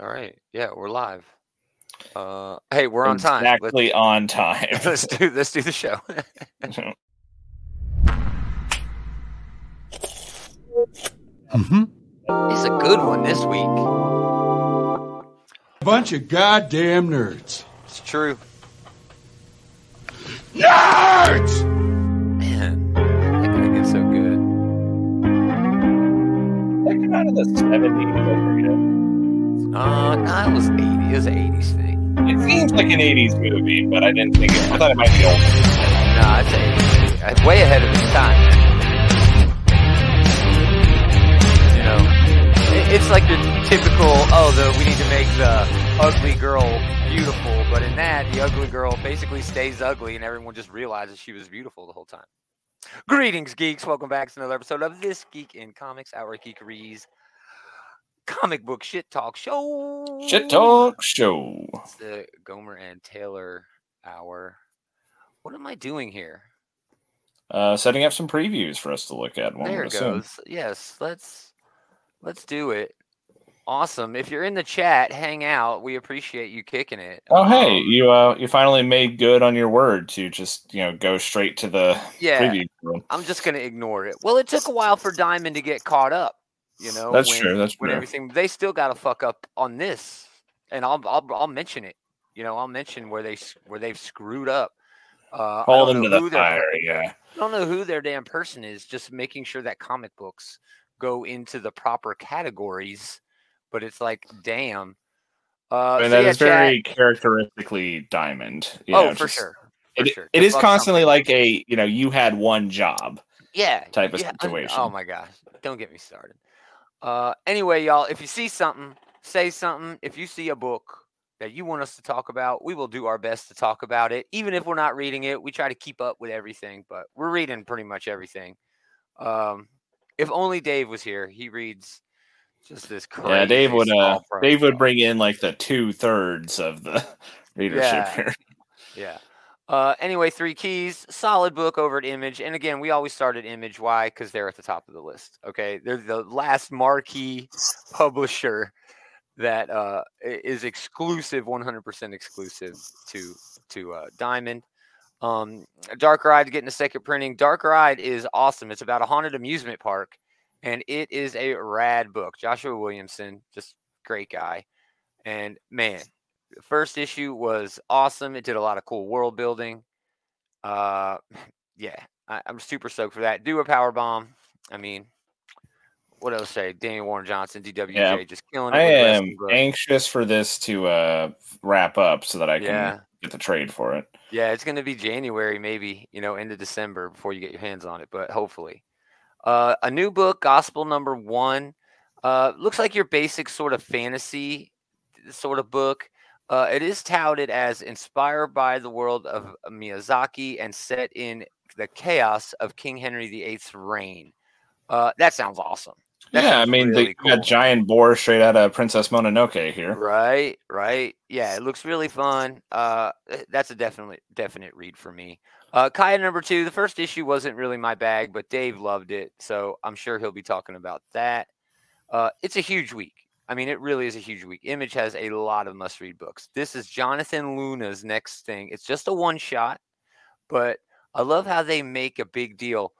All right. Yeah, we're live. Uh, hey, we're on time. Exactly let's, on time. let's do let's do the show. mm-hmm. It's a good one this week. A bunch of goddamn nerds. It's true. Nerds! Man, that gonna get so good. That came out of the 70s, uh, no, it was 80. It was an 80s thing. It seems like an 80s movie, but I didn't think it. I thought it might be old. No, it's 80s. It's way ahead of its time. You know, it's like your typical, oh, the, we need to make the ugly girl beautiful, but in that, the ugly girl basically stays ugly and everyone just realizes she was beautiful the whole time. Greetings, geeks. Welcome back to another episode of This Geek in Comics, our geekeries comic book shit talk show. Shit talk show. It's the Gomer and Taylor hour. What am I doing here? Uh, setting up some previews for us to look at. There it goes. Yes, let's let's do it. Awesome. If you're in the chat, hang out. We appreciate you kicking it. Oh, um, hey, you uh, you finally made good on your word to just you know go straight to the yeah. preview. I'm just gonna ignore it. Well, it took a while for Diamond to get caught up. You know, that's when, true. That's when true. everything they still got to fuck up on this, and I'll I'll I'll mention it. You know, I'll mention where they where they've screwed up. Uh, Hold them to the fire. Yeah. I don't know who their damn person is. Just making sure that comic books go into the proper categories. But it's like, damn. Uh, and so that yeah, is very characteristically diamond. oh, know, for just, sure. For it, sure. it is constantly something. like a you know you had one job yeah type of yeah, un- situation. Oh my gosh! Don't get me started. Uh, anyway, y'all, if you see something, say something. If you see a book that you want us to talk about, we will do our best to talk about it. Even if we're not reading it, we try to keep up with everything, but we're reading pretty much everything. Um, if only Dave was here, he reads just this crazy. yeah, Dave would uh Dave would bring in like the two thirds of the readership Yeah. here. Yeah. Uh, anyway, three keys, solid book over at Image, and again, we always start at Image. Why? Because they're at the top of the list. Okay, they're the last marquee publisher that uh, is exclusive, 100% exclusive to to uh, Diamond. Um, Dark Ride getting a second printing. Dark Ride is awesome. It's about a haunted amusement park, and it is a rad book. Joshua Williamson, just great guy, and man, first issue was awesome. It did a lot of cool world building. Uh, yeah, I, I'm super stoked for that. Do a power bomb. I mean, what else say? Daniel Warren Johnson, DWJ, Yeah. just killing it. I am anxious for this to uh wrap up so that I can Yeah. get the trade for it. Yeah, it's going to be January, maybe, you know, into December before you get your hands on it, but hopefully. Uh, a new book, Gospel Number One. Uh, looks like your basic sort of fantasy sort of book. Uh, it is touted as inspired by the world of Miyazaki and set in the chaos of King Henry VIII's reign. Uh, that sounds awesome. That yeah, I mean really they cool. got giant boar straight out of Princess Mononoke here. Right, right. Yeah, it looks really fun. Uh, eh, that's a definitely definite read for me. Uh, Kaya number two. The first issue wasn't really my bag, but Dave loved it, so I'm sure he'll be talking about that. Uh, it's a huge week. I mean, it really is a huge week. Image has a lot of must-read books. This is Jonathan Luna's next thing. It's just a one-shot, but I love how they make a big deal.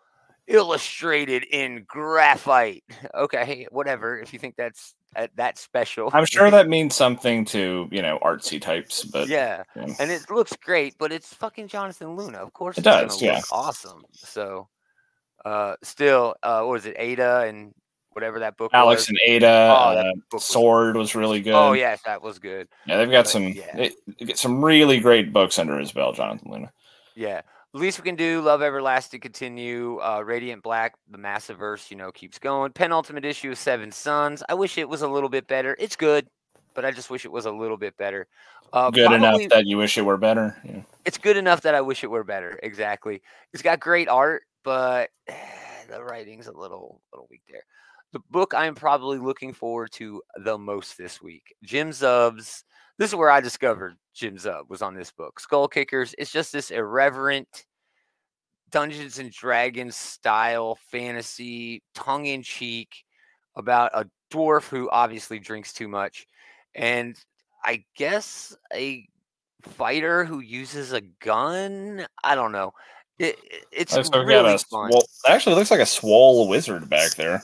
Illustrated in graphite. Okay, whatever. If you think that's uh, that special, I'm sure that means something to you know artsy types, but yeah, yeah. and it looks great, but it's fucking Jonathan Luna. Of course, It it's does, yeah. look awesome. So, uh, still, uh, what was it, Ada and whatever that book Alex was? and Ada, Oh, uh, was- Sword was really good. Oh yes, that was good. yeah, they've got but some yeah. they, they get some really great books under his belt, Jonathan Luna. Yeah. Least we can do, Love Everlasting continue. Uh, Radiant Black, the Massiverse, you know, keeps going. Penultimate issue of Seven Sons. I wish it was a little bit better. It's good, but I just wish it was a little bit better. Uh, good enough that you wish it were better. Yeah. it's good enough that I wish it were better. Exactly. It's got great art, but the writing's a little little weak there. The book I'm probably looking forward to the most this week. Jim Zub's. This is where I discovered Jim Zub was on this book. Skull Kickers. It's just this irreverent Dungeons and Dragons style fantasy, tongue in cheek about a dwarf who obviously drinks too much and I guess a fighter who uses a gun. I don't know. It, it- it's Looks really a fun. swole, actually looks like a swole wizard back there.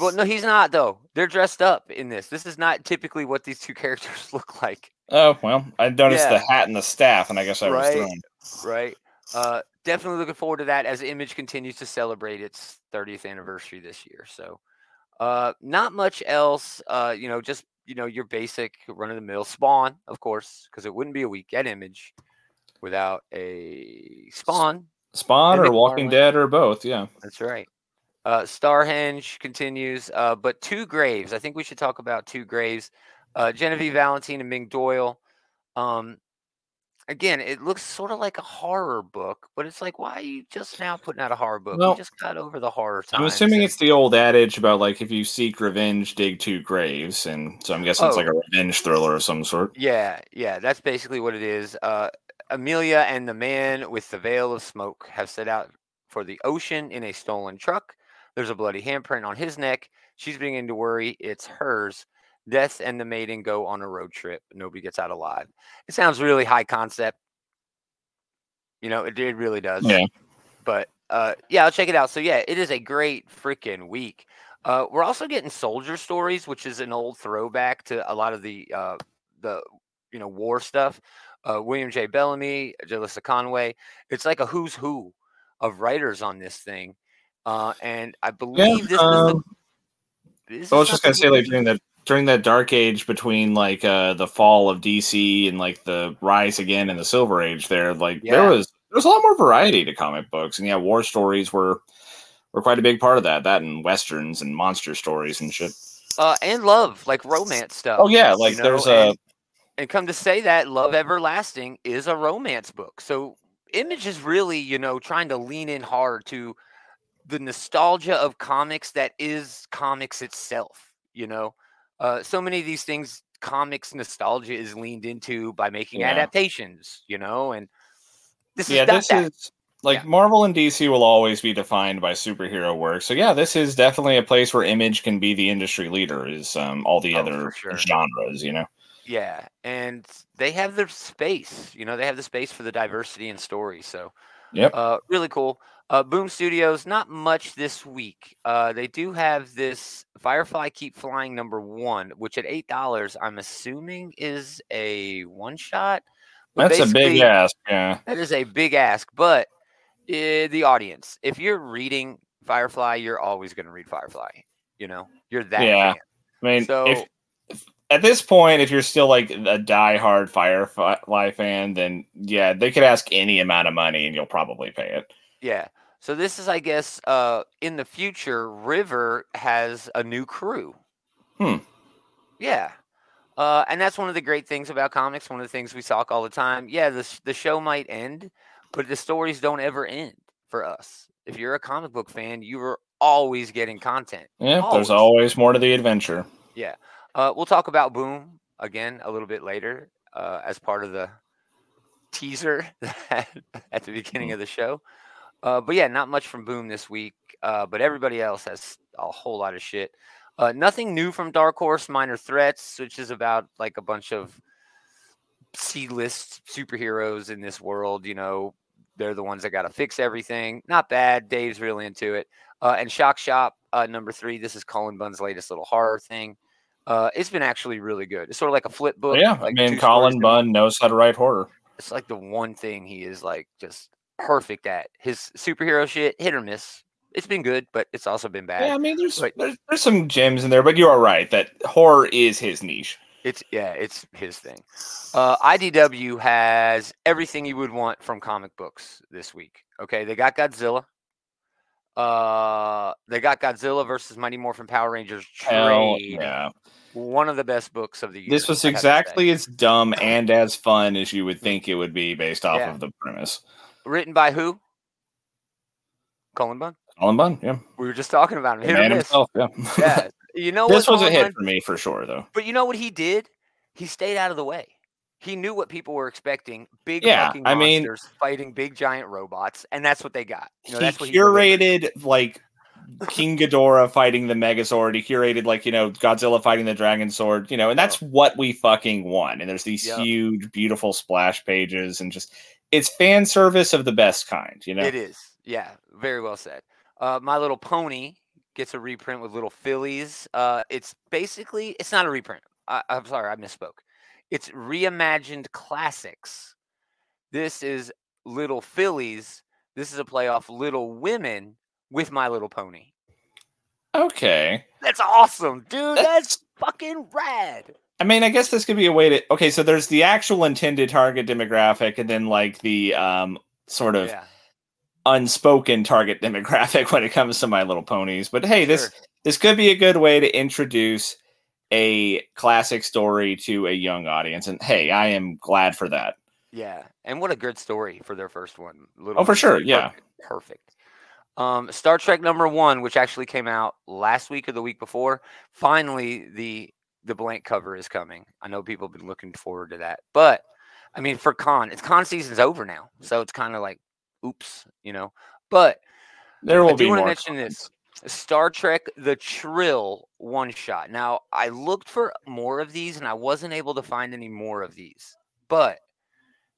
Well, no, he's not though. They're dressed up in this. This is not typically what these two characters look like, Oh well, I noticed Yeah. the hat and the staff, and I guess I was Right. thrown. right? Uh, definitely looking forward to that as Image continues to celebrate its 30th anniversary this year. So, uh, not much else. Uh, you know, just you know your basic run of the mill Spawn, of course, because it wouldn't be a week at Image without a Spawn. Spawn or Walking. Dead or both, yeah. That's right. Uh, Starhenge continues, uh, but Two Graves. I think we should talk about Two Graves. Uh, Genevieve Valentine and Ming Doyle. Um, again, it looks sort of like a horror book, but it's like, why are you just now putting out a horror book? Well, you just got over the horror time. I'm assuming it's the old adage about like if you seek revenge, dig two graves, and so I'm guessing it's Oh. like a revenge thriller of some sort. Yeah, yeah, that's basically what it is. Uh, Amelia and the man with the veil of smoke have set out for the ocean in a stolen truck. There's a bloody handprint on his neck. She's beginning to worry it's hers. Death and the maiden go on a road trip. Nobody gets out alive. It sounds really high concept. You know, it, it really does. Yeah. But uh, yeah, I'll check it out. So yeah, it is a great freaking week. Uh, we're also getting soldier stories, which is an old throwback to a lot of the uh, the you know war stuff. Uh, William J. Bellamy, Jalissa Conway. It's like a who's who of writers on this thing, uh, and I believe this is the. um, This I was is just gonna say, like during that during that dark age between like uh the fall of DC and like the rise again in the Silver Age, there like Yeah. there was there was a lot more variety to comic books, and yeah, war stories were were quite a big part of that. That and westerns and monster stories and shit. uh, and love, like romance stuff. Oh yeah, you like know, there's a and, and come to say that Love Everlasting is a romance book. So Image is really, you know, trying to lean in hard to the nostalgia of comics that is comics itself, you know. Uh, so many of these things comics nostalgia is leaned into by making Yeah. adaptations, you know, and this yeah, is this that. is like Yeah. Marvel and DC will always be defined by superhero work. So yeah, this is definitely a place where Image can be the industry leader. Is um, all the Oh, other sure. genres, you know? Yeah, and they have their space. You know, they have the space for the diversity and stories. So, Yep. uh, really cool. Uh, Boom Studios, not much this week. Uh, they do have this Firefly Keep Flying number one, which at eight dollars, I'm assuming is a one shot. That's a big ask. Yeah. That is a big ask, but uh, the audience, if you're reading Firefly, you're always going to read Firefly. You know, you're that. Yeah. fan. I mean, So- if, if- at this point, if you're still like a diehard Firefly fan, then yeah, they could ask any amount of money and you'll probably pay it. Yeah. So this is, I guess, uh, in the future, River has a new crew. Hmm. Yeah. Uh, and that's one of the great things about comics. One of the things we talk all the time. Yeah, the the show might end, but the stories don't ever end for us. If you're a comic book fan, you are always getting content. Yeah, Always. there's always more to the adventure. Yeah, uh, we'll talk about Boom again a little bit later uh, as part of the teaser at the beginning of the show. Uh, but yeah, not much from Boom this week. Uh, but everybody else has a whole lot of shit. Uh, nothing new from Dark Horse Minor Threats, which is about like a bunch of C-list superheroes in this world. You know, they're the ones that got to fix everything. Not bad. Dave's really into it. Uh, and Shock Shop uh, number three. This is Cullen Bunn's latest little horror thing. Uh, it's been actually really good. It's sort of like a flip book. Yeah, like I mean, Cullen in Bunn knows how to write horror. it's like the one thing he is like just perfect at. His superhero shit, hit or miss. It's been good, but it's also been bad. Yeah, I mean, there's, Right. there's there's some gems in there, but you are right that horror is his niche. It's yeah, it's his thing. Uh, IDW has everything you would want from comic books this week. Okay, they got Godzilla. Uh, they got Godzilla versus Mighty Morphin Power Rangers trade. yeah! One of the best books of the year. This was I have to say. exactly as dumb and as fun as you would think it would be based off Yeah. of the premise. Written by who? Cullen Bunn. Cullen Bunn, yeah, We were just talking about him. Hit man himself, yeah. Yeah, you know this was a hit Bunn- for me for sure, though. But you know what he did? He stayed out of the way. He knew what people were expecting: big Yeah, fucking I mean- monsters fighting big giant robots, and that's what they got. You know, he that's what he curated like King Ghidorah fighting the Megazord. He curated like you know Godzilla fighting the Dragonzord. You know, and that's what we fucking want. And there's these Yep. huge, beautiful splash pages, and just it's fan service of the best kind. You know, It is. Yeah, very well said. Uh, My Little Pony gets a reprint with Little Fillies. Uh, it's basically it's not a reprint. I, I'm sorry, I misspoke. It's reimagined classics. This is Little Fillies. This is a play off Little Women with My Little Pony. okay. That's awesome, dude. That's- That's fucking rad. I mean, I guess this could be a way to. Okay, so there's the actual intended target demographic, and then like the um sort of Yeah. unspoken target demographic when it comes to My Little Ponies. But hey, this sure. this could be a good way to introduce a classic story to a young audience. And hey, I am glad for that. Yeah, and what a good story for their first one. Little Oh, for sure, yeah. Perfect. Perfect. Um, Star Trek number one, which actually came out last week or the week before. Finally, the the blank cover is coming. I know people have been looking forward to that, but I mean, for con, it's con season's over now, so it's kind of like, oops, you know. But There will I do be want to mention this Star Trek The Trill one shot. Now, I looked for more of these and I wasn't able to find any more of these, but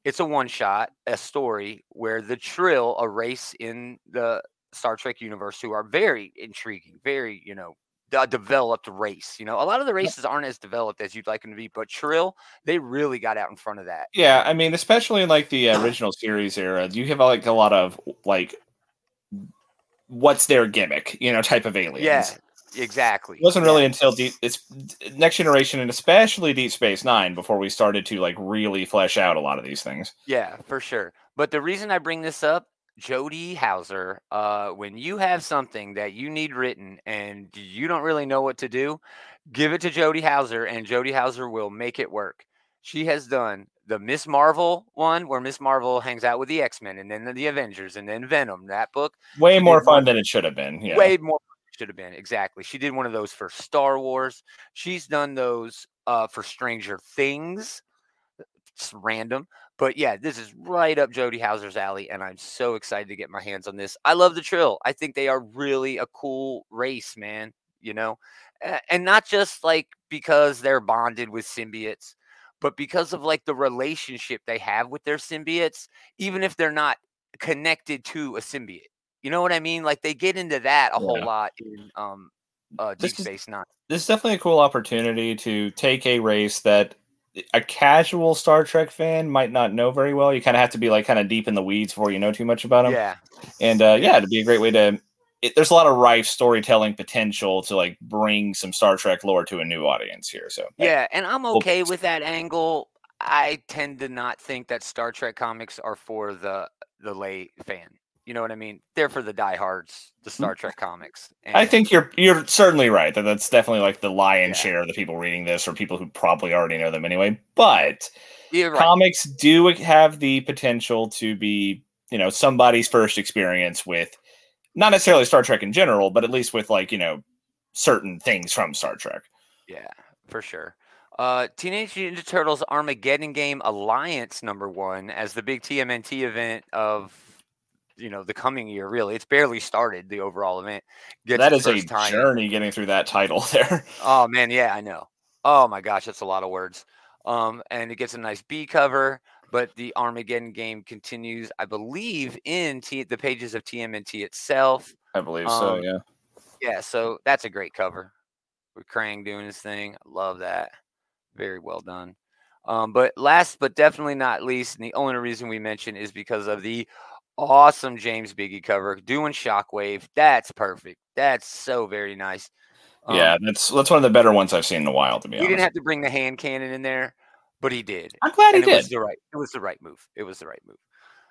it's a one shot, a story where the Trill, a race in the Star Trek universe who are very intriguing, very, you know, a developed race. You know, a lot of the races aren't as developed as you'd like them to be, but Trill, they really got out in front of that. Yeah, I mean, especially in like the uh, original series era, you have like a lot of like what's their gimmick, you know, type of aliens. Yeah, exactly. It wasn't Yeah. really until deep, it's next generation and especially Deep Space Nine before we started to like really flesh out a lot of these things. Yeah, for sure. But the reason I bring this up, Jody Houser, uh, when you have something that you need written and you don't really know what to do, give it to Jody Houser, and Jody Houser will make it work. She has done the Miss Marvel one, where Miss Marvel hangs out with the X Men, and then the Avengers, and then Venom. That book, Way more fun than it should have been. Yeah. way more should have been exactly. She did one of those for Star Wars. She's done those uh, for Stranger Things. It's random, but yeah, this is right up Jody Houser's alley, and I'm so excited to get my hands on this. I love the Trill. I think they are really a cool race, man. You know, and not just like because they're bonded with symbiotes, but because of like the relationship they have with their symbiotes, even if they're not connected to a symbiote. You know what I mean? Like they get into that a whole Yeah. lot in um uh Deep This is- Space Nine. This is definitely a cool opportunity to take a race that a casual Star Trek fan might not know very well. You kind of have to be like kind of deep in the weeds before you know too much about them. Yeah. And uh, yeah, it'd be a great way to. It, there's a lot of rife storytelling potential to like bring some Star Trek lore to a new audience here. So Yeah, and I'm Well, okay with that angle. I tend to not think that Star Trek comics are for the the lay fan. You know what I mean? They're for the diehards, the Star Trek comics. Mm. I think you're you're certainly right that that's definitely like the lion's Yeah. share of the people reading this or people who probably already know them anyway. But right. comics do have the potential to be you know somebody's first experience with not necessarily Star Trek in general, but at least with like you know certain things from Star Trek. Yeah, for sure. Uh, Teenage Mutant Ninja Turtles Armageddon Game Alliance number one as the big TMNT event of you know the coming year. Really, it's barely started. The overall event gets that is a time. journey getting through that title there. Oh man, yeah, I know. Oh my gosh, that's a lot of words. Um, and it gets a nice B cover, but the Armageddon game continues, I believe, in T- the pages of TMNT itself. I believe so. Um, Yeah. Yeah, so that's a great cover. With Krang doing his thing. I love that. Very well done. Um, but last but definitely not least, and the only reason we mention is because of the awesome James Biggie cover doing Shockwave. That's perfect. That's so very nice. Um, yeah, that's that's one of the better ones I've seen in a while. To be he honest, didn't have to bring the hand cannon in there, but he did. I'm glad he and it was did. the right. It was the right move. It was the right move.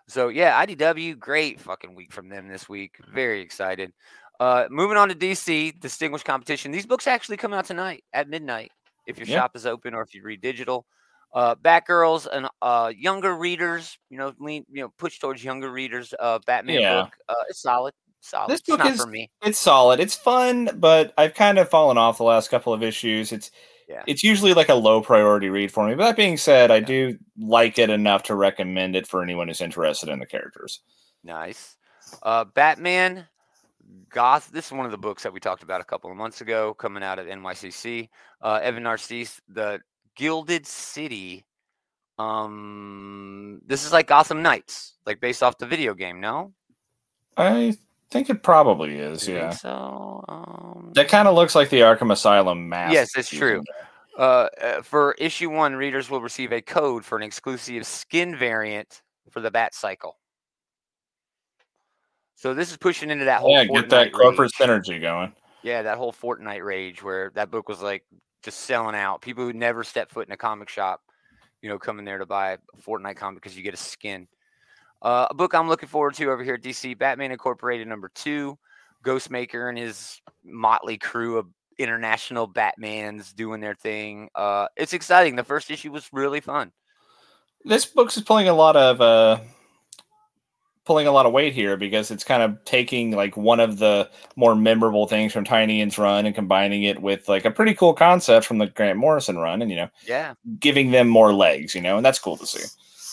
So yeah, IDW, great fucking week from them this week. Very excited. Uh, moving on to DC, Distinguished Competition. These books actually come out tonight at midnight if your Yeah. shop is open or if you read digital. Uh, Batgirls and uh, younger readers, you know, lean, you know, push towards younger readers. Uh, Batman Yeah. book, uh, it's solid, solid. This it's book not is- for me. It's solid. It's fun, but I've kind of fallen off the last couple of issues. It's Yeah. it's usually like a low priority read for me. But that being said, I Yeah. do like it enough to recommend it for anyone who's interested in the characters. Nice. Uh, Batman, Goth. This is one of the books that we talked about a couple of months ago, coming out of NYCC. Uh, Evan Narcisse, the Gilded City. Um, this is like Gotham Knights, like based off the video game. No, I think it probably is. You Yeah, So um, that kind of looks like the Arkham Asylum mask. Yes, that's true. Uh, uh, for issue one, readers will receive a code for an exclusive skin variant for the Bat Cycle. So this is pushing into that whole Yeah, get that Fortnite corporate synergy going. Yeah, that whole Fortnite rage where that book was like just selling out. People who never step foot in a comic shop, you know, coming there to buy a Fortnite comic because you get a skin. Uh, a book I'm looking forward to over here at DC Batman Incorporated number two. Ghostmaker and his motley crew of international Batmans doing their thing. Uh, it's exciting. The first issue was really fun. This book is pulling a lot of uh, pulling a lot of weight here because it's kind of taking like one of the more memorable things from Tynion's run and combining it with like a pretty cool concept from the Grant Morrison run, and you know, Yeah, giving them more legs. You know, and that's cool to see.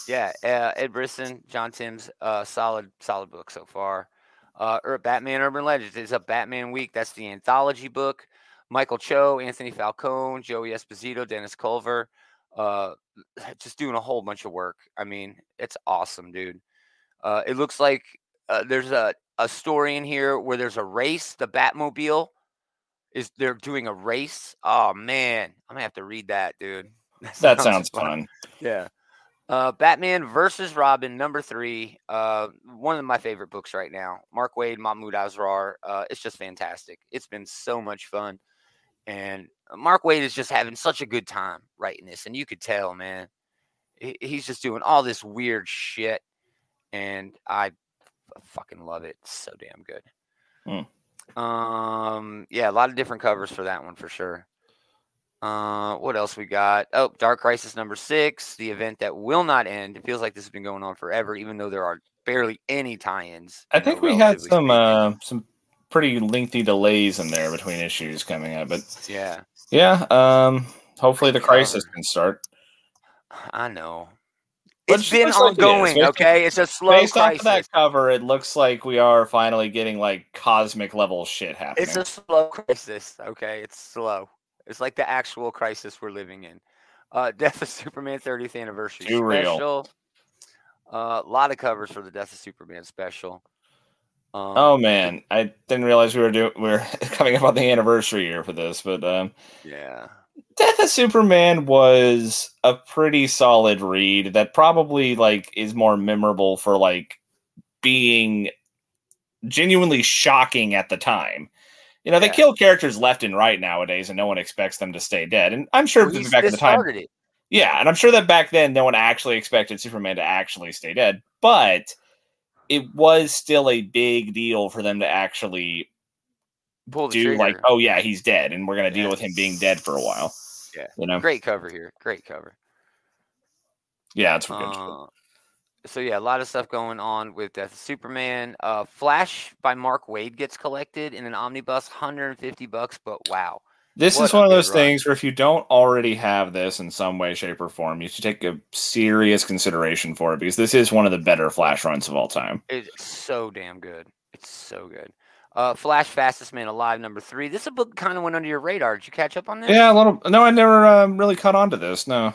yeah. Uh, Ed Brisson, John Timms, uh, solid, solid book so far. Uh, Ur- Batman Urban Legends is a Batman Week. That's the anthology book. Michael Cho, Anthony Falcone, Joey Esposito, Dennis Culver, uh, just doing a whole bunch of work. I mean, it's awesome, dude. Uh, it looks like uh, there's a, a story in here where there's a race. The Batmobile is they're doing a race. Oh man, I'm gonna have to read that, dude. That sounds fun. Yeah. Uh, Batman versus Robin, number three. Uh, one of my favorite books right now. Mark Waid, Mahmoud Asrar. Uh, it's just fantastic. It's been so much fun, and Mark Waid is just having such a good time writing this, and you could tell, man. He's just doing all this weird shit, and I fucking love it. It's so damn good. Um, yeah, a lot of different covers for that one for sure. Uh, what else we got? Oh, Dark Crisis number six, the event that will not end. It feels like this has been going on forever, even though there are barely any tie-ins. I you know, think we had some uh, some pretty lengthy delays in there between issues coming up, but yeah, yeah, um, hopefully the crisis can start. I know. But It's been looks like it is. ongoing. Based- okay, it's a slow Based off crisis. of that cover, it looks like we are finally getting like cosmic level shit happening. It's a slow crisis. Okay, it's slow. It's like the actual crisis we're living in. Uh, Death of Superman 30th anniversary Too real. special. A uh, lot of covers for the Death of Superman special. Um, oh man, I didn't realize we were doing we are coming up on the anniversary year for this, but um, yeah. Death of Superman was a pretty solid read that probably like is more memorable for like being genuinely shocking at the time. You know, they Yeah. kill characters left and right nowadays, and no one expects them to stay dead. And I'm sure Well, back at the time, yeah, and I'm sure that back then no one actually expected Superman to actually stay dead, but it was still a big deal for them to actually Pull the do trigger. like, oh yeah, he's dead, and we're gonna deal with him being dead for a while. Yeah. you know, Great cover here. Great cover. yeah, that's good. Uh, so yeah, a lot of stuff going on with Death of Superman. Uh, Flash by Mark Waid gets collected in an omnibus, 150 bucks. But wow, This what is one of those run. things where if you don't already have this in some way, shape, or form, you should take a serious consideration for it because this is one of the better Flash runs of all time. it's so damn good. It's so good. Uh, Flash Fastest Man Alive number three. This is a book kind of went under your radar. Did you catch up on this? Yeah, a little. No, I never um, really caught on to this. No.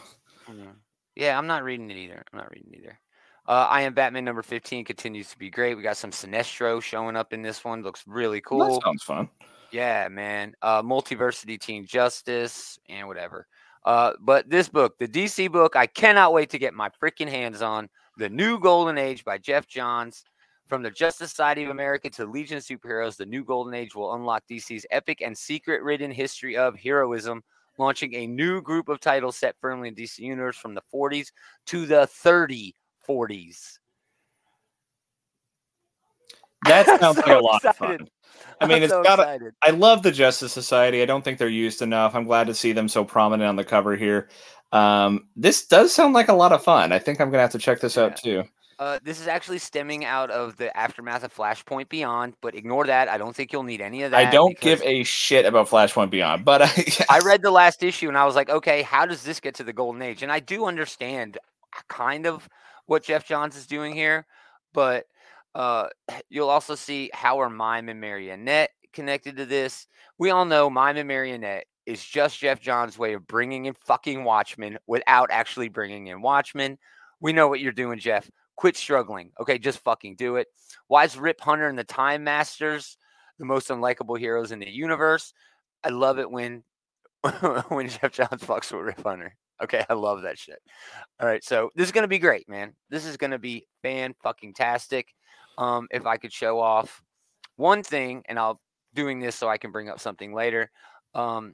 Mhm. Yeah, I'm not reading it either. I'm not reading it either. Uh, I am Batman number 15 continues to be great. We got some Sinestro showing up in this one. Looks really cool. That sounds fun. Yeah, man. Uh, Multiversity Team Justice and whatever. Uh, but this book, the DC book, I cannot wait to get my freaking hands on. The New Golden Age by Geoff Johns. From the Justice Society of America to Legion of Superheroes, the New Golden Age will unlock DC's epic and secret ridden history of heroism, launching a new group of titles set firmly in DC Universe from the 40s to the 30 40s. That sounds like a lot of fun. I mean, I'm it's so got. A, excited. I love the Justice Society. I don't think they're used enough. I'm glad to see them so prominent on the cover here. Um, this does sound like a lot of fun. I think I'm gonna have to check this out too. Uh, this is actually stemming out of the aftermath of Flashpoint Beyond, but ignore that. I don't think you'll need any of that. I don't give a shit about Flashpoint Beyond, but I, I read the last issue and I was like, okay, how does this get to the golden age? And I do understand kind of what Geoff Johns is doing here, but Uh, you'll also see how are Mime and Marionette connected to this. We all know Mime and Marionette is just Geoff Johns' way of bringing in fucking Watchmen without actually bringing in Watchmen. We know what you're doing, Geoff. Quit struggling. Okay, just fucking do it. Why is Rip Hunter and the Time Masters the most unlikable heroes in the universe? I love it when when Geoff Johns fucks with Rip Hunter. Okay, I love that shit. All right, so this is gonna be great, man. This is gonna be fan fucking tastic. Um, if I could show off one thing, and I'll doing this so I can bring up something later. Um,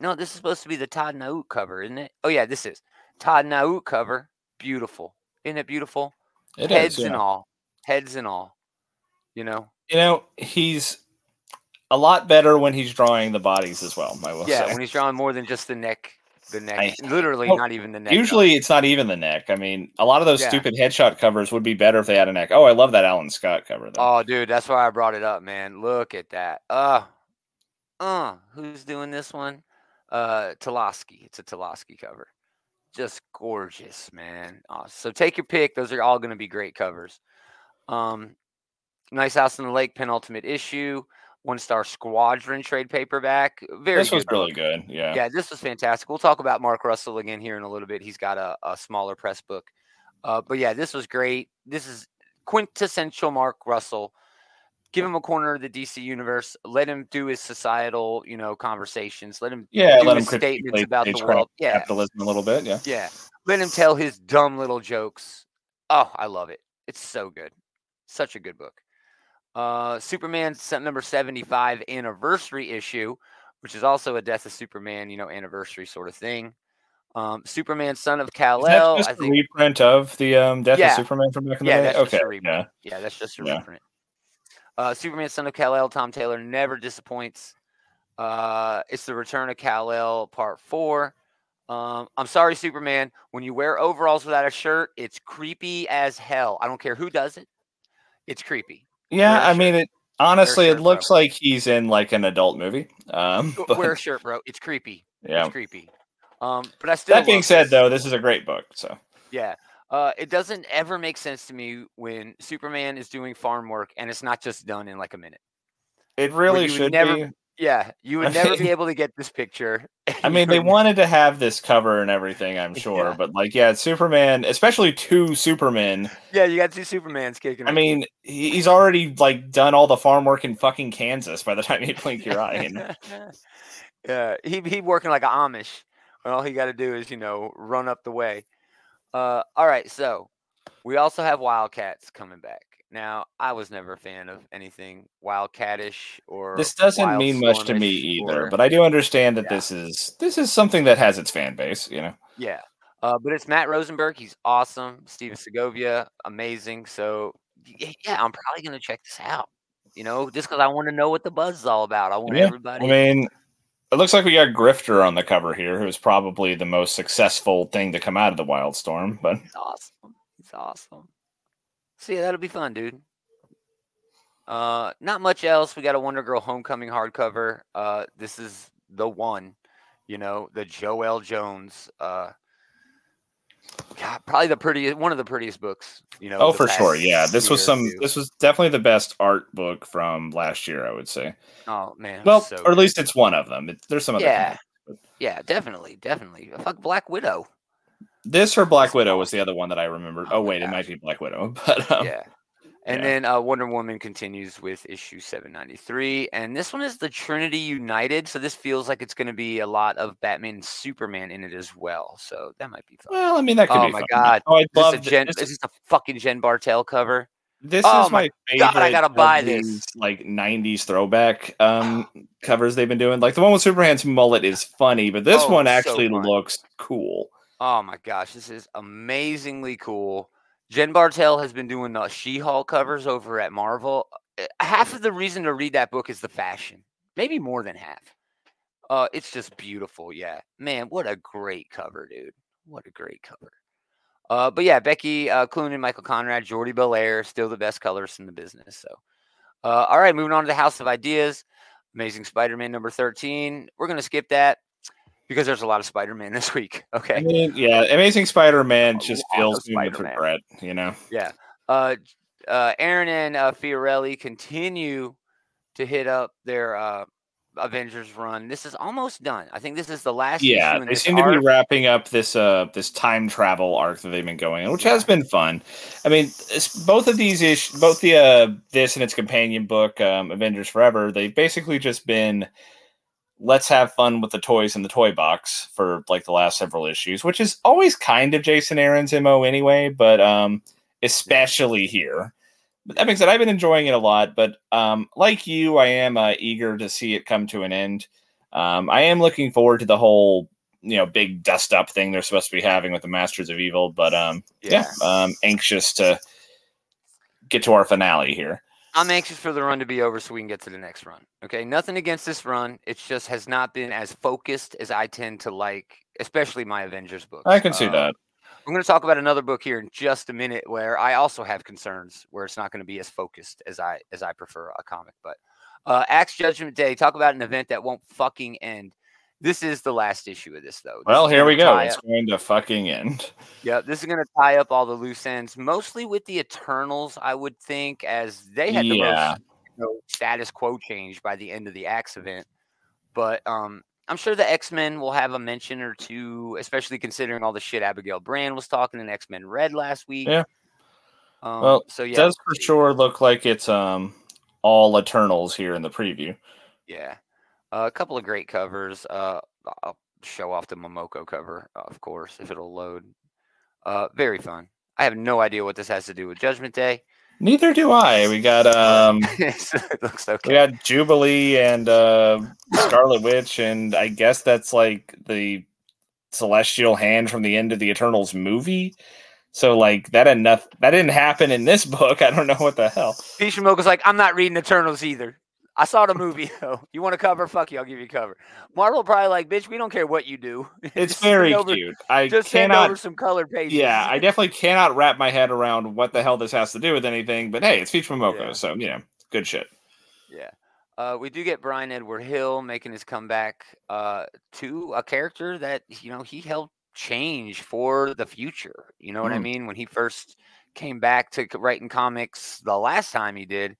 no, this is supposed to be the Todd Nauck cover, isn't it? Oh yeah, this is Todd Nauck cover. Beautiful, isn't it beautiful? It Heads is, and all, heads and all. You know, You know, he's a lot better when he's drawing the bodies as well. I will yeah. say. When he's drawing more than just the neck, the neck, I- literally well, not even the neck. Usually, it's not even the neck. I mean, a lot of those Yeah. stupid headshot covers would be better if they had a neck. Oh, I love that Alan Scott cover though. Oh, dude, that's why I brought it up, man. Look at that. Uh, uh, who's doing this one? Uh, Tulaski. It's a Tulaski cover. Just gorgeous, man. Uh, so take your pick. Those are all going to be great covers. Um, Nice House in the Lake penultimate issue. One star Squadron trade paperback. Very this was good really good. Yeah. Yeah, this was fantastic. We'll talk about Mark Russell again here in a little bit. He's got a, a smaller press book. Uh, but yeah, this was great. This is quintessential Mark Russell. Give him a corner of the DC universe. Let him do his societal, you know, conversations. Let him Yeah, let him statements about the world. Yeah, capitalism a little bit. Yeah. yeah. Let him tell his dumb little jokes. Oh, I love it. It's so good. Such a good book. Uh, Superman number 75 anniversary issue, which is also a Death of Superman, you know, anniversary sort of thing. Um, Superman, son of Kal-El. just I a think, reprint of the um, Death Yeah. of Superman from back in yeah, the day? that's okay. just a. Yeah. Yeah, that's just a Yeah. reprint. Uh, Superman, son of Kal-El, Tom Taylor never disappoints. Uh, it's the return of Kal-El, part four. Um, I'm sorry, Superman. When you wear overalls without a shirt, it's creepy as hell. I don't care who does it. It's creepy. Yeah, I mean, it honestly, shirt, it bro. looks like he's in like an adult movie. Um, but, Wear a shirt, bro. It's creepy. yeah. It's creepy. Um, but I still. That being said, this. though, this is a great book. So Yeah. Uh, it doesn't ever make sense to me when Superman is doing farm work and it's not just done in like a minute. it really should never- be. Yeah, you would never be able to get this picture. I mean, they wanted to have this cover and everything, I'm sure, Yeah. but like, yeah, it's Superman, especially two Supermen. Yeah, you got two Supermans kicking. I it. mean, he's already like done all the farm work in fucking Kansas by the time you blink your eye. And yeah, he he working like an Amish. And all he got to do is you know run up the way. Uh, all right, so we also have Wildcats coming back. Now, I was never a fan of anything Wildcatish or this doesn't mean much to me either, or- but I do understand that Yeah. this is this is something that has its fan base. You know, Yeah. Uh, but it's Matt Rosenberg. He's awesome. Stephen Segovia, amazing. So, yeah, I'm probably going to check this out. You know, just because I want to know what the buzz is all about. I want Yeah, everybody. I mean, it looks like we got Grifter on the cover here, who's probably the most successful thing to come out of the Wildstorm. But He's awesome. He's awesome. So, yeah, that'll be fun, dude. Uh, not much else. We got a Wonder Girl Homecoming hardcover. Uh, this is the one, you know, the Joëlle Jones. Uh, God, probably the prettiest, one of the prettiest books, you know. oh, for sure, yeah, this was some. This was definitely the best art book from last year, I would say. Oh man. Well, so or at least it's one of them. It, there's some other. yeah, things. yeah, definitely, definitely. Fuck Black Widow. This or Black Widow was the other one that I remembered. Oh Oh wait, it might be Black Widow, but um, yeah. And yeah. then uh, Wonder Woman continues with issue 793. And this one is the Trinity United. So this feels like it's going to be a lot of Batman and Superman in it as well. So that might be fun. well, I mean that could Oh be. my fun. God. Oh, I Is love this, a Jen, this. is this a fucking Jen Bartel cover? This Oh is my my favorite. God, I gotta buy this. Like '90s throwback um covers they've been doing. Like the one with Superman's mullet is funny, but this Oh, one actually fun. looks cool. Oh my gosh, this is amazingly cool. Jen Bartel has been doing the She-Hulk covers over at Marvel. Uh, Half of the reason to read that book is the fashion, maybe more than half. Uh, it's just beautiful. Yeah, man, what a great cover, dude. What a great cover. Uh, but yeah, Becky uh, Cloonan, Michael Conrad, Jordie Bellaire, still the best colors in the business. So, uh, all right, moving on to the House of Ideas. Amazing Spider-Man number thirteen. We're gonna skip that because there's a lot of Spider-Man this week. Okay. I mean, yeah, Amazing Spider-Man just feels with regret. You know, Yeah. Uh, uh, Aaron and uh, Fiorelli continue to hit up their uh, Avengers run. This is almost done. I think this is the last. Yeah, issue in they this seem to be wrapping up this uh this time travel arc that they've been going on, which has been fun. I mean, both of these ish, both the uh this and its companion book, um, Avengers Forever, they've basically just been let's have fun with the toys in the toy box for like the last several issues, which is always kind of Jason Aaron's mo anyway, but um especially here. But that being said, I've been enjoying it a lot. But um, like you, I am uh, eager to see it come to an end. Um, I am looking forward to the whole, you know, big dust up thing they're supposed to be having with the Masters of Evil. But um, yeah, um, anxious to get to our finale here. I'm anxious for the run to be over so we can get to the next run. Okay, nothing against this run. It just has not been as focused as I tend to like, especially my Avengers books. I can see Um, that. I'm going to talk about another book here in just a minute where I also have concerns where it's not going to be as focused as I as I prefer a comic. But uh, Axe Judgment Day, talk about an event that won't fucking end. This is the last issue of this, though. This Well, here we go. It's up- going to fucking end. yeah, this is going to tie up all the loose ends, mostly with the Eternals, I would think, as they had the Yeah. most you know, status quo change by the end of the Axe event. But um, I'm sure the X Men will have a mention or two, especially considering all the shit Abigail Brand was talking in X Men Red last week. Yeah. Um, Well, so It yeah, does for sure look like it's um all Eternals here in the preview. Yeah, a couple of great covers. Uh, I'll show off the Momoko cover, of course, if it'll load. Uh, very fun. I have no idea what this has to do with Judgment Day. Neither do I. We got um it looks okay. we got Jubilee and uh Scarlet Witch, and I guess that's like the celestial hand from the end of the Eternals movie. So like that enough that didn't happen in this book. I don't know what the hell. Fishimoko's like, I'm not reading Eternals either. I saw the movie though. You want to cover? Fuck you, I'll give you cover. Marvel probably like, bitch, we don't care what you do. It's very over- cute. I Just cannot over some colored pages. Yeah, I definitely cannot wrap my head around what the hell this has to do with anything, but hey, it's Peach Momoko, Yeah. so you know, good shit. Yeah. Uh, we do get Brian Edward Hill making his comeback uh, to a character that you know he helped change for the future. You know what I Mm. mean? When he first came back to writing comics the last time he did,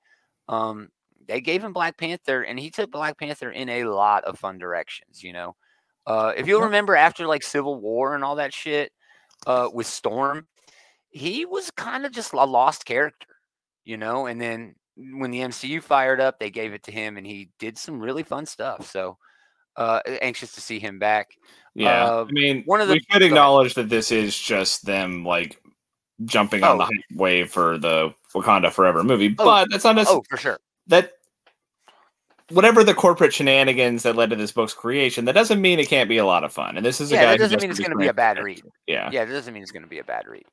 um, they gave him Black Panther, and he took Black Panther in a lot of fun directions. You know, uh, if you'll remember after like Civil War and all that shit uh, with Storm, he was kind of just a lost character. You know, and then when the MCU fired up, they gave it to him, and he did some really fun stuff. So, uh, anxious to see him back. Yeah, Uh, I mean, one of the- we should acknowledge that this is just them like jumping on Oh. the hype wave for the Wakanda Forever movie, Oh, but that's not necessarily Oh, for sure. that. Whatever the corporate shenanigans that led to this book's creation, that doesn't mean it can't be a lot of fun. And this is a Yeah, guy that doesn't mean it's gonna be a bad read. Yeah, Yeah, that doesn't mean it's going to be a bad read.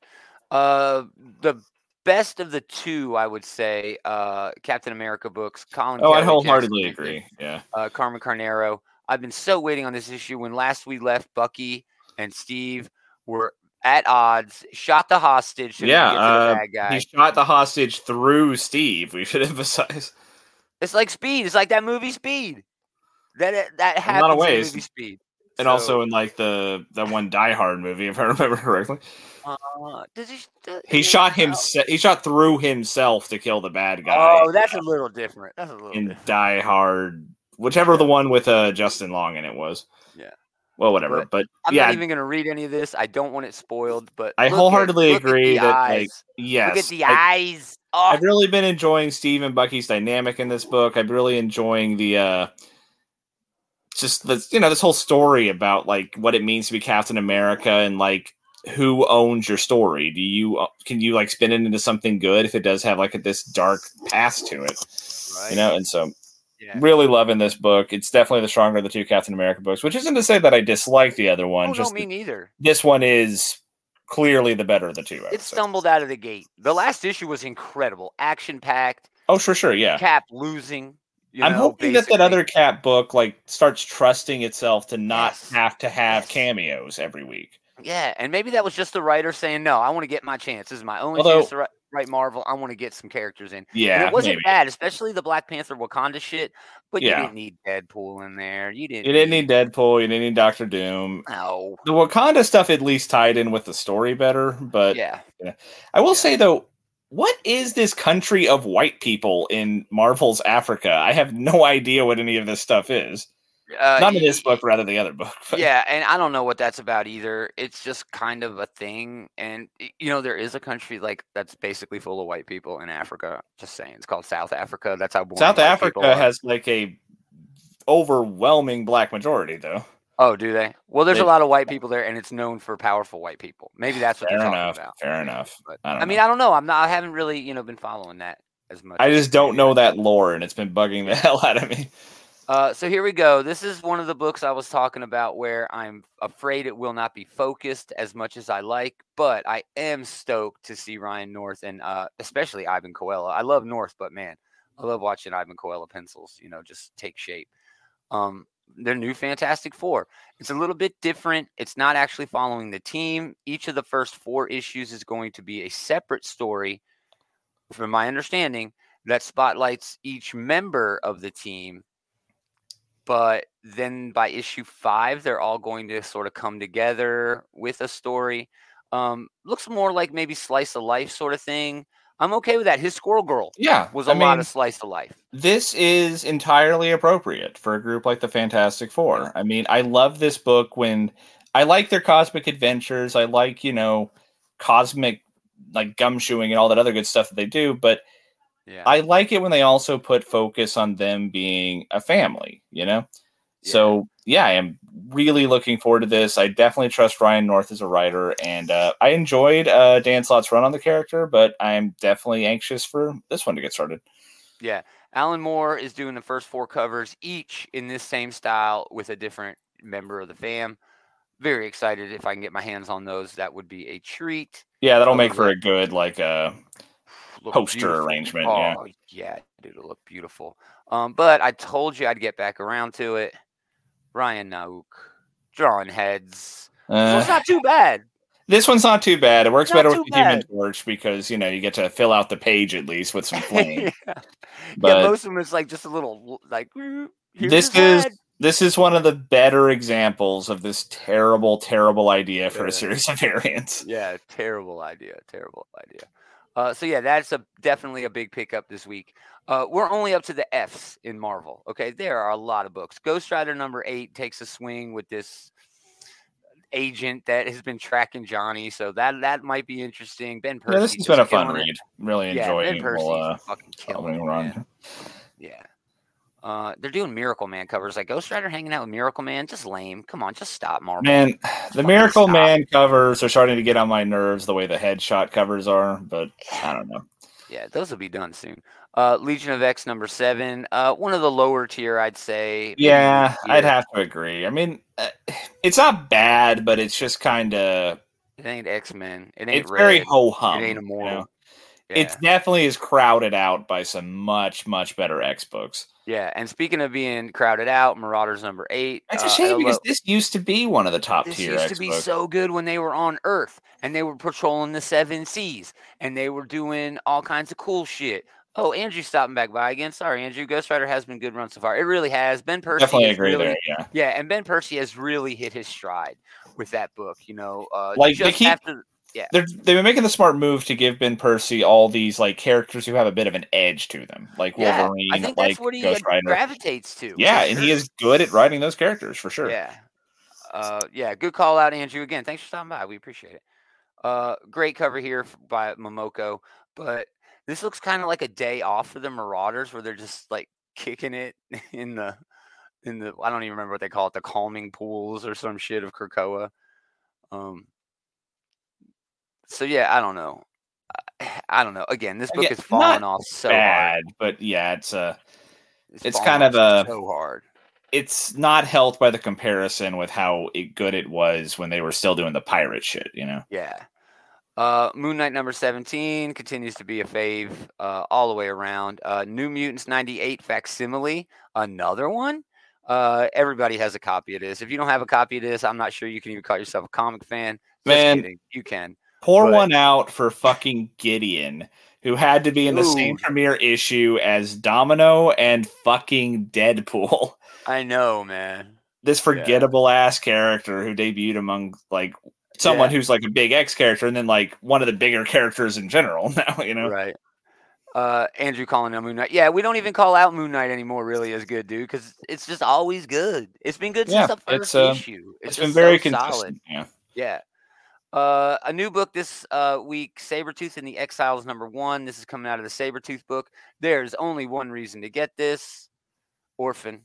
Uh, the best of the two, I would say, uh, Captain America books. Colin. Oh, I Kelly, Jackson wholeheartedly Smith, agree. Yeah, Uh, Carmen Carnero. I've been so waiting on this issue. When last we left, Bucky and Steve were at odds. Shot the hostage. so they could Yeah, to the uh, bad guy. he shot the hostage through Steve. We should emphasize. It's like Speed. It's like that movie Speed. That that In a happens lot of ways. movie Speed. And So, also in like the the one Die Hard movie, if I remember correctly, uh, does he? does- he shot himself. He shot through himself to kill the bad guy. Oh, that's a little different. That's a little in different. Die Hard, whichever the one with uh Justin Long in it was. Yeah. Well, whatever. But But, I'm yeah, not even going to read any of this. I don't want it spoiled. But I wholeheartedly at agree that, like, yes, look at the eyes. Oh, I've really been enjoying Steve and Bucky's dynamic in this book. I'm really enjoying the uh just the you know this whole story about like what it means to be Captain America and like who owns your story. Do you uh, can you like spin it into something good if it does have like this dark past to it? right. You know, and so Yeah. really loving this book. It's definitely the stronger of the two Captain America books, which isn't to say that I dislike the other one. Oh, no, me neither. this one is clearly the better of the two. It stumbled out of the gate. The last issue was incredible, action packed. Oh, for sure, yeah. Cap losing. you I'm know, hoping that that other cat book like starts trusting itself to not Yes. have to have Yes. cameos every week. Yeah, and maybe that was just the writer saying, "No, I want to get my chance. This is my only Although- chance to write, write Marvel. I want to get some characters in." And Yeah, it wasn't maybe. bad, especially the Black Panther Wakanda shit. But Yeah. you didn't need Deadpool in there. You didn't. You didn't need Deadpool. You didn't need Doctor Doom. No. The Wakanda stuff at least tied in with the story better. But Yeah. I will say though, what is this country of white people in Marvel's Africa? I have no idea what any of this stuff is. Uh, Not in this book, rather the other book. but- Yeah, and I don't know what that's about either. It's just kind of a thing, and you know there is a country like that's basically full of white people in Africa. Just saying, it's called South Africa. That's how South Africa has like a overwhelming black majority, though. Oh, do they? Well, there's They- a lot of white people there, and it's known for powerful white people. Maybe that's what Fair they're talking enough. about. Fair enough. But I I, mean, know. I don't know. I'm not. I haven't really, you know, been following that as much. I just don't know that lore, and it's been bugging the hell out of me. Uh, so here we go. This is one of the books I was talking about where I'm afraid it will not be focused as much as I like, but I am stoked to see Ryan North and uh, especially Iban Coello. I love North, but man, I love watching Iban Coello pencils, you know, just take shape. Um, their new Fantastic Four. It's a little bit different. It's not actually following the team. Each of the first four issues is going to be a separate story, from my understanding, that spotlights each member of the team but then by issue five, they're all going to sort of come together with a story. Um, looks more like maybe slice of life sort of thing. I'm okay with that. His Squirrel Girl Yeah, was a I lot mean, of slice of life. this is entirely appropriate for a group like the Fantastic Four. I mean, I love this book when I like their cosmic adventures. I like, you know, cosmic like gumshoeing and all that other good stuff that they do, but Yeah. I like it when they also put focus on them being a family, you know? So, yeah, I am really looking forward to this. I definitely trust Ryan North as a writer, and uh, I enjoyed uh, Dan Slott's run on the character, but I'm definitely anxious for this one to get started. Yeah. Alan Moore is doing the first four covers, each in this same style with a different member of the fam. Very excited if I can get my hands on those. That would be a treat. Yeah, that'll make for a good, like, uh, Poster beautiful. arrangement, Oh, yeah. yeah, dude, it'll look beautiful. Um, but I told you I'd get back around to it. Ryan Nauck drawing heads. So uh, it's not too bad. this one's not too bad. It works Not better with the Human. Torch because, you know, you get to fill out the page at least with some flame. yeah. But- yeah, most of them is like just a little like. "Mm, this is this is one of the better examples of this terrible, terrible idea for Yeah. a series of variants. Yeah, terrible idea. Terrible idea. Uh, so yeah, that's a definitely a big pickup this week. Uh, we're only up to the Fs in Marvel. Okay, there are a lot of books. Ghost Rider number eight takes a swing with this agent that has been tracking Johnny, so that that might be interesting. Ben Percy. Yeah, this has been a fun killing it. read. Really Yeah, enjoying Ben. Percy's We'll, uh, fucking killing it, run. Yeah. Uh, they're doing Miracle Man covers. Like Ghost Rider hanging out with Miracle Man, just lame. Come on, just stop, Marvel. Man, the Miracle stop. Man covers are starting to get on my nerves the way the headshot covers are, but I don't know. Yeah, those will be done soon. Uh, Legion of X number seven. Uh, one of the lower tier, I'd say. Yeah, I'd have to agree. I mean, uh, it's not bad, but it's just kind of It ain't X Men. It ain't it's very Red. ho hum. It ain't Immortal. Yeah. It's definitely is crowded out by some much much better X books. yeah. And speaking of being crowded out, Marauders number eight. That's uh, a shame hello- because this used to be one of the top this tier used X to be so good when they were on Earth and they were patrolling the seven seas and they were doing all kinds of cool shit. Oh, Andrew's stopping back by again. Sorry, Andrew. Ghost Rider has been good run so far. It really has. Ben Percy Definitely agree really, there. Yeah, Yeah, and Ben Percy has really hit his stride with that book. You know, uh, Like, they keep- after they're they've been making the smart move to give Ben Percy all these like characters who have a bit of an edge to them, like yeah, Wolverine, I think like what he Ghost Rider. gravitates to. yeah, and he is good at writing those characters for sure. Yeah. Uh, yeah, good call out, Andrew. Again, thanks for stopping by. We appreciate it. Uh, great cover here by Momoko, but this looks kind of like a day off for the Marauders, where they're just like kicking it in the in the I don't even remember what they call it, the calming pools or some shit of Krakoa. Um. So yeah, I don't know. I, I don't know. Again, this book Again, is falling off so hard. Bad, but yeah, it's uh it's fallen kind of a- so hard. it's not helped by the comparison with how it, good it was when they were still doing the pirate shit. You know, Yeah. Uh, Moon Knight number 17 continues to be a fave uh, all the way around. Uh, New Mutants 98 facsimile, another one. Uh, everybody has a copy of this. If you don't have a copy of this, I'm not sure you can even call yourself a comic fan. Just Man. kidding. You can. Pour But- one out for fucking Gideon, who had to be in the same premiere issue as Domino and fucking Deadpool. I know, man. This forgettable ass character who debuted among like someone Yeah. who's like a big X character, and then like one of the bigger characters in general. Now you know. Right. Uh, Andrew calling out Moon Knight. Yeah, we don't even call out Moon Knight anymore. Really, as good, dude, because it's just always good. It's been good Yeah, since the it's, first uh, issue. It's, it's been very so consistent. solid. Yeah. Yeah. Uh, a new book this uh, week, Sabretooth and the Exiles, number one. This is coming out of the Sabretooth book. There's only one reason to get this Orphan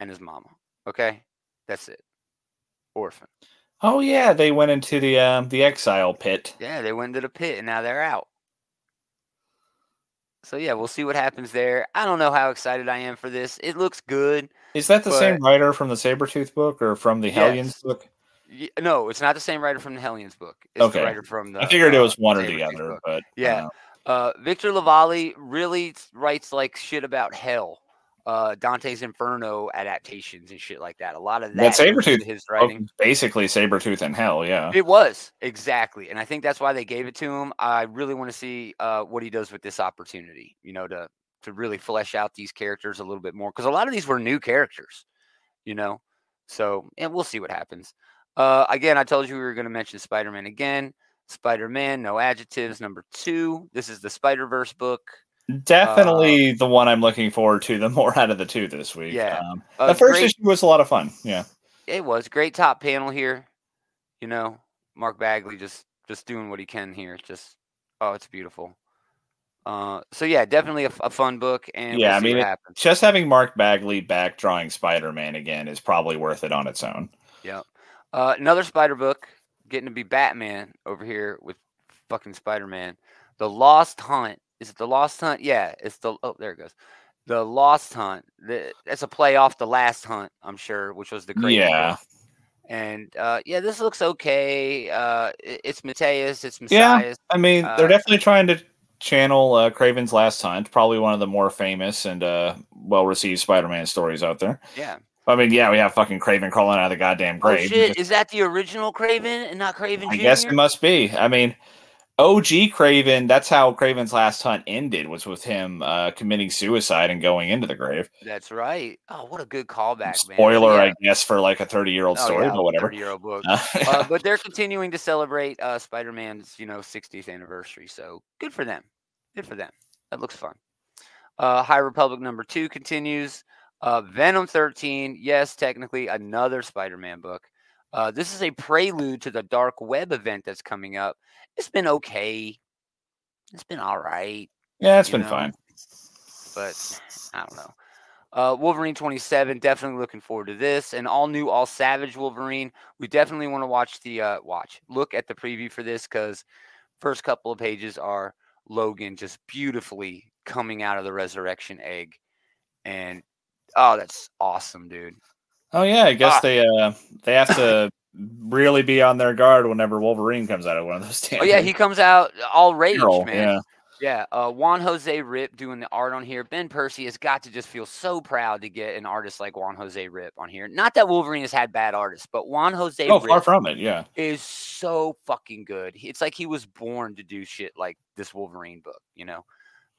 and his mama. Okay? That's it. Orphan. Oh yeah, they went into the um, the exile pit. Yeah, they went to the pit and now they're out. So, yeah, we'll see what happens there. I don't know how excited I am for this. It looks good. Is that the same writer from the Sabretooth book or from the Hellions Yes. book? No, it's not the same writer from the Hellions book. It's Okay. the writer from the. I figured it uh, was one or the other, book. but Yeah. uh, Uh, Victor LaValle really writes like shit about hell. Uh, Dante's Inferno adaptations and shit like that. A lot of that. That goes into Sabretooth his writing. basically Sabretooth and Hell, yeah. It was exactly, and I think that's why they gave it to him. I really want to see uh, what he does with this opportunity. You know, to to really flesh out these characters a little bit more because a lot of these were new characters. You know, so and we'll see what happens. Uh, again, I told you we were going to mention Spider Man again. Spider Man, no adjectives. Number two. This is the Spider Verse book. Definitely the one I'm looking forward to the more out of the two this week. Yeah. Um, Uh, the first great- issue was a lot of fun. Yeah. it was great top panel here. You know, Mark Bagley just just doing what he can here. Just oh, it's beautiful. Uh, so yeah, definitely a fun book, and Yeah, we'll I mean, it- Just having Mark Bagley back drawing Spider Man again is probably worth it on its own. Uh, another Spider book, getting to be Batman over here with fucking Spider Man. The Lost Hunt. Is it the Lost Hunt? Yeah, it's the oh there it goes. The Lost Hunt. The, that's a play off the Last Hunt, I'm sure, which was the Kraven Yeah. book. And uh, yeah, this looks okay. Uh, it- it's Mateus. It's Yeah. I mean, Uh, they're definitely trying to channel uh, Kraven's Last Hunt, probably one of the more famous and uh, well received Spider Man stories out there. Yeah. I mean, yeah, we have fucking Kraven crawling out of the goddamn grave. Oh grave. shit! Is that the original Kraven and not Kraven I Jr.? guess it must be. I mean, OG Kraven, that's how Kraven's last hunt ended, was with him uh, committing suicide and going into the grave. That's right. Oh, what a good callback, man. Spoiler, Yeah. I guess, for like a 30 year old Oh, story, yeah, but whatever. Thirty-year-old book. Uh, uh, but they're continuing to celebrate uh, Spider-Man's, you know, 60th anniversary. So good for them. Good for them. That looks fun. Uh, High Republic number two continues. Uh, Venom 13, yes, technically another Spider-Man book. Uh, this is a prelude to the Dark Web event that's coming up. It's been okay. It's been all right yeah, it's been know, fine. but I don't know. Uh, Wolverine 27, definitely looking forward to this. And all new, all savage Wolverine. We definitely want to watch the uh, watch, look at the preview for this because first couple of pages are Logan just beautifully coming out of the resurrection egg, and oh, that's awesome, dude. Oh, yeah, I guess Ah. they uh, they have to really be on their guard whenever Wolverine comes out of one of those damn Oh yeah, he comes out all rage, Girl, man. Yeah. Yeah, uh, Juan Jose Ryp doing the art on here. Ben Percy has got to just feel so proud to get an artist like Juan Jose Ryp on here. Not that Wolverine has had bad artists, but Juan Jose Oh, Ryp far from it. Yeah. is so fucking good. It's like he was born to do shit like this Wolverine book, you know,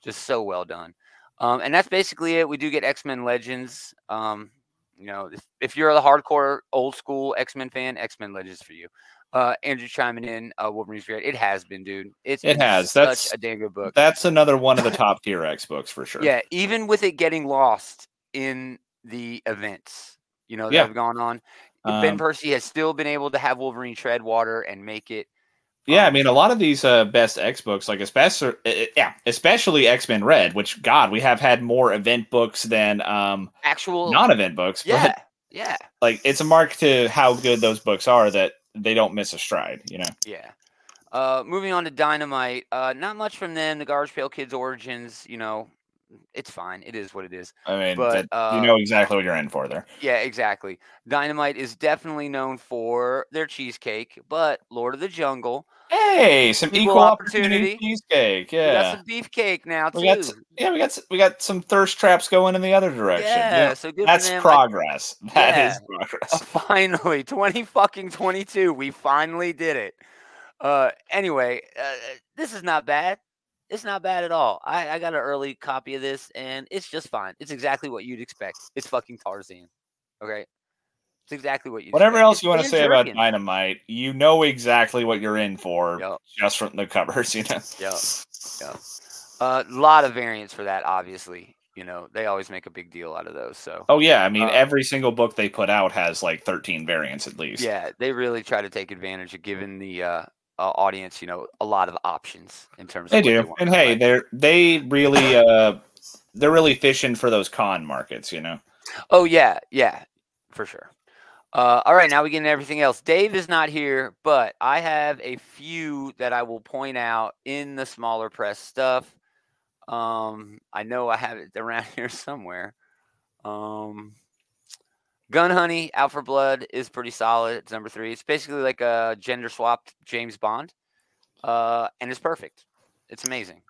just so well done. Um, and that's basically it. We do get X Men Legends. Um, you know, if, if you're a hardcore old school X Men fan, X Men Legends for you. Uh, Andrew chiming in, uh, Wolverine's great. It has been, dude. It's It has. such That's- a damn good book. That's another one of the top tier X books for sure. Yeah, even with it getting lost in the events, you know, that Yeah. have gone on, Ben Um, Percy has still been able to have Wolverine tread water and make it. Yeah, I um, mean, a lot of these uh, best X books, like especially, yeah, especially X Men Red, which God, we have had more event books than um, actual. non-event books. yeah, But yeah, like, it's a mark to how good those books are that they don't miss a stride. You know, yeah. Uh, moving on to Dynamite. Uh, not much from them. The Garbage Pail Kids origins. You know, it's fine. It is what it is. I mean, But, that, uh, you know exactly what you're in for there. Yeah, exactly. Dynamite is definitely known for their cheesecake, but Lord of the Jungle. Hey, some Equal opportunity. opportunity, cheesecake. Yeah, we got some beefcake now too. we s- yeah, we got s- we got some thirst traps going in the other direction. yeah, Yeah, so good that's for them. Progress. That Yeah. is progress. finally 20 fucking 22 we finally did it uh anyway uh, this is not bad it's not bad at all I, I got an early copy of this and it's just fine it's exactly what you'd expect it's fucking tarzan okay It's exactly what you. Whatever expect. else It's you want to say about Dynamite, you know exactly what you're in for Yep. just from the covers. You know. Yeah, yeah. A lot of variants for that, obviously. You know, they always make a big deal out of those. So Oh yeah, I mean Uh, every single book they put out has like 13 variants at least. yeah, they really try to take advantage of giving the uh, uh, audience, you know, a lot of options in terms. They do, and hey, play. they're they really uh they're really fishing for those con markets. You know. Oh yeah, yeah, for sure. Uh, all right, now we get into everything else. Dave is not here, but I have a few that I will point out in the smaller press stuff. Um, I know I have it around here somewhere. Um, Gun Honey, Out for Blood is pretty solid. It's number three. It's basically like a gender swapped James Bond, uh, and it's perfect. It's amazing.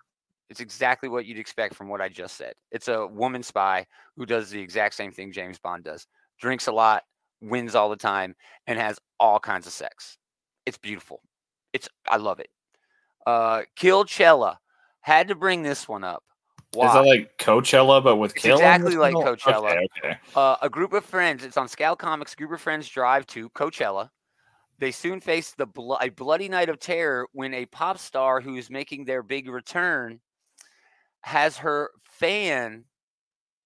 It's exactly what you'd expect from what I just said. It's a woman spy who does the exact same thing James Bond does. Drinks a lot, wins all the time, and has all kinds of sex. It's beautiful. It's I love it. Uh Killchella. Had to bring this one up. Why? Is that like Coachella but with It's killing? exactly like Okay, Coachella. Okay, Uh, a group of friends, it's on Scout Comics, group of friends drive to Coachella. They soon face the blo- a bloody night of terror when a pop star who's making their big return has her fan,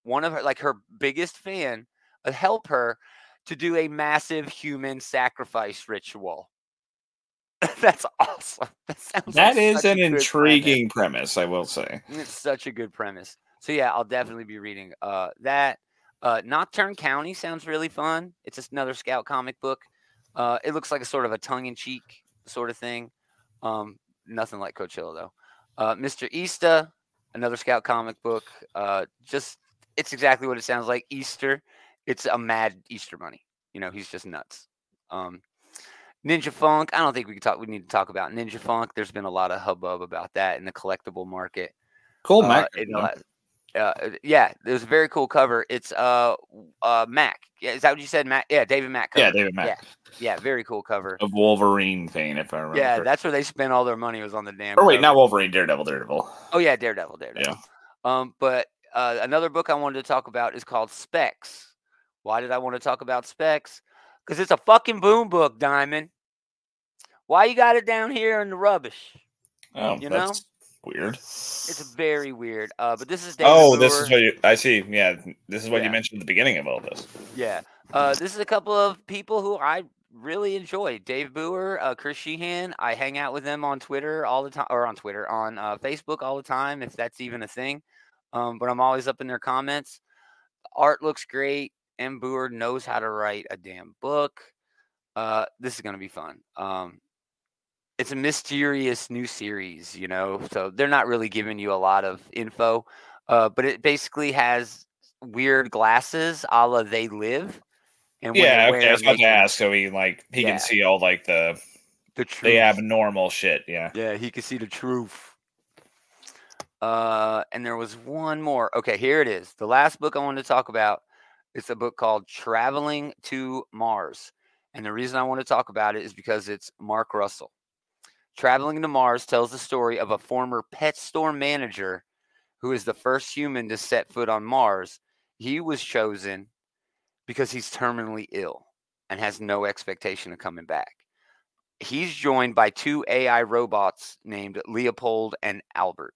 one of her, like her biggest fan, uh, help her to do a massive human sacrifice ritual. That's awesome. That sounds That like is an good premise. intriguing premise, I will say. It's such a good premise. So yeah, I'll definitely be reading uh, that. Uh, Nocturne County sounds really fun. It's just another Scout comic book. Uh, it looks like a sort of a tongue-in-cheek sort of thing. Um, nothing like Coachella though. Uh, Mr. Easter, another Scout comic book. Uh, just it's exactly what it sounds like. Easter. It's a mad Easter bunny. You know, he's just nuts. Um, Ninja Funk. I don't think we can talk. We need to talk about Ninja Funk. There's been a lot of hubbub about that in the collectible market. Cool, Uh, Mack. al- uh, yeah, it was a very cool cover. It's uh uh Mack. Yeah, is that what you said, Mack? Yeah, David Mack. Yeah. David Mack Yeah, yeah, very cool cover. of Wolverine thing, if I remember. Yeah, correctly. that's where they spent all their money was on the damn. Or wait, cover. not Wolverine, Daredevil, Daredevil. Oh yeah, Daredevil, Daredevil. Yeah. Um, but uh, another book I wanted to talk about is called Specs. Why did I want to talk about Specs? Because it's a fucking boom book, Diamond. Why you got it down here in the rubbish? Oh, You know? weird. It's very weird. Uh, but this is David Oh, this is what you. I see. Yeah, this is what Yeah. you mentioned at the beginning of all this. Yeah. Uh, this is a couple of people who I really enjoy. Dave Booher, uh, Chris Shehan. I hang out with them on Twitter all the time, or on Twitter, on uh, Facebook all the time, if that's even a thing. Um, but I'm always up in their comments. Art looks great. M. Booher knows how to write a damn book. Uh, this is going to be fun. Um, it's a mysterious new series, you know, so they're not really giving you a lot of info, uh, but it basically has weird glasses a la They Live. And when Yeah, okay. I was about to can- ask, so he like he Yeah. can see all like the the truth. the abnormal shit. Yeah. Yeah, he could see the truth. Uh, and there was one more. Okay, here it is. The last book I wanted to talk about. It's a book called Traveling to Mars. And the reason I want to talk about it is because it's Mark Russell. Traveling to Mars tells the story of a former pet store manager who is the first human to set foot on Mars. He was chosen because he's terminally ill and has no expectation of coming back he's joined by two AI robots named Leopold and Albert.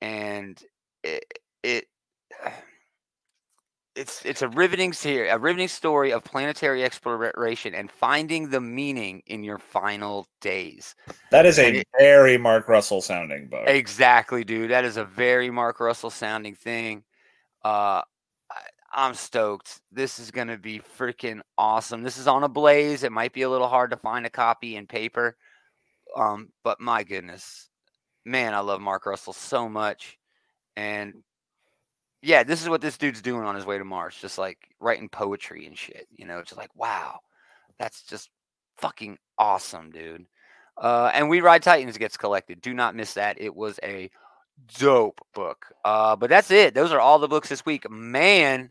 And it, it it's it's a riveting series, a riveting story of planetary exploration and finding the meaning in your final days. That is a very Mark Russell sounding book. Exactly, dude. That is a very Mark Russell sounding thing. Uh, I- I'm stoked. This is going to be freaking awesome. This is on Ablaze. It might be a little hard to find a copy in paper, um, but my goodness, man, I love Mark Russell so much. And yeah, this is what this dude's doing on his way to Mars, just like writing poetry and shit. You know, just like wow, that's just fucking awesome, dude. Uh, and We Ride Titans gets collected. Do not miss that. It was a dope book. Uh, but that's it. Those are all the books this week. Man,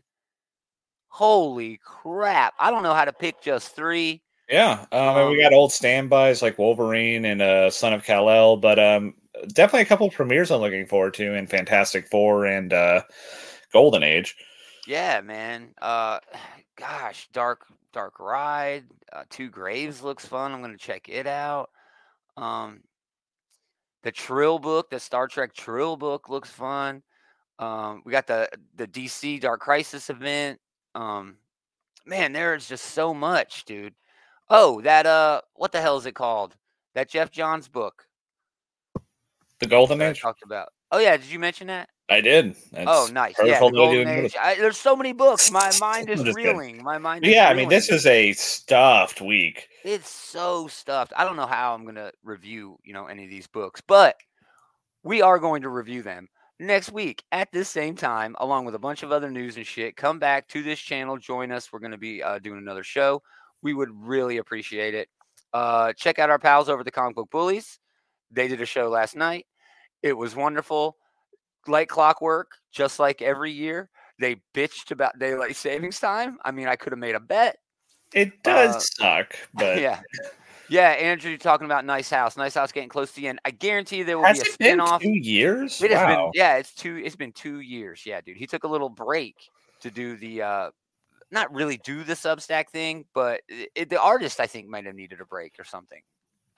holy crap. I don't know how to pick just three. Yeah, um, and we Um, got old standbys like Wolverine and uh, Son of Kal El, but um, definitely a couple premieres I'm looking forward to in Fantastic Four and uh, Golden Age. Yeah, man. Uh, gosh, Dark Dark Ride. Uh, Two Graves looks fun. I'm to check it out. Um, the Trill book, the Star Trek Trill book looks fun. Um, we got the the DC Dark Crisis event. Um, man, there's just so much, dude. Oh, that uh, what the hell is it called? That Geoff Johns book The Golden Age. talked about. Oh yeah, did you mention that? I did. oh, nice. Yeah, the Golden Age. I, there's so many books. My mind is I'm kidding. reeling. My mind. Yeah, I mean, this is a stuffed week. it's so stuffed. I don't know how I'm gonna review, you know, any of these books, but we are going to review them next week at this same time, along with a bunch of other news and shit. Come back to this channel, join us. We're gonna be uh, doing another show. We would really appreciate it. Uh, check out our pals over at the Comic Book Bullies. They did a show last night. It was wonderful, like clockwork, just like every year. They bitched about daylight savings time. I mean, I could have made a bet. It does Uh, suck, but yeah. Yeah, Andrew, you're talking about Nice House. Nice House getting close to the end. I guarantee there will has be a it been spin-off. two years? It has been wow. yeah, it's two it's been two years. Yeah, dude. He took a little break to do the uh not really do the Substack thing, but it, it- the artist I think might have needed a break or something.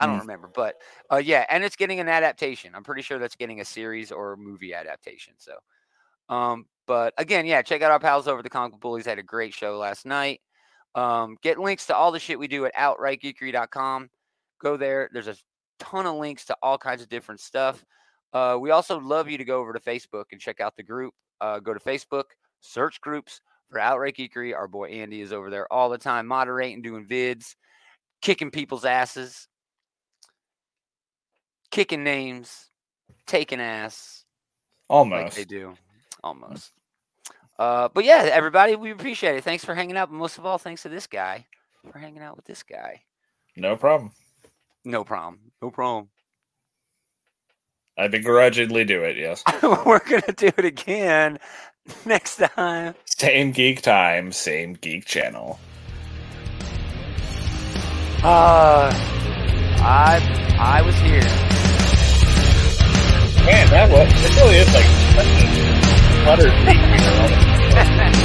I don't Mm. remember, but uh yeah, and it's getting an adaptation. I'm pretty sure that's getting a series or movie adaptation. So um but again, yeah, check out our pals over at the Comic Bullies. They had a great show last night. Um, get links to all the shit we do at outrightgeekery.com. Go there. There's a ton of links to all kinds of different stuff. Uh, we also love you to go over to Facebook and check out the group. Uh, go to Facebook, search groups for Outright Geekery. Our boy Andy is over there all the time, moderating, doing vids, kicking people's asses, kicking names, taking ass like Almost. they do. Almost. Uh, but yeah, everybody, we appreciate it. Thanks for hanging out. But most of all, thanks to this guy for hanging out with this guy. No problem. No problem. No problem. I begrudgingly do it, yes. We're gonna do it again next time. Same geek time, same geek channel. Uh, I I was here. Man, that was, it really is like such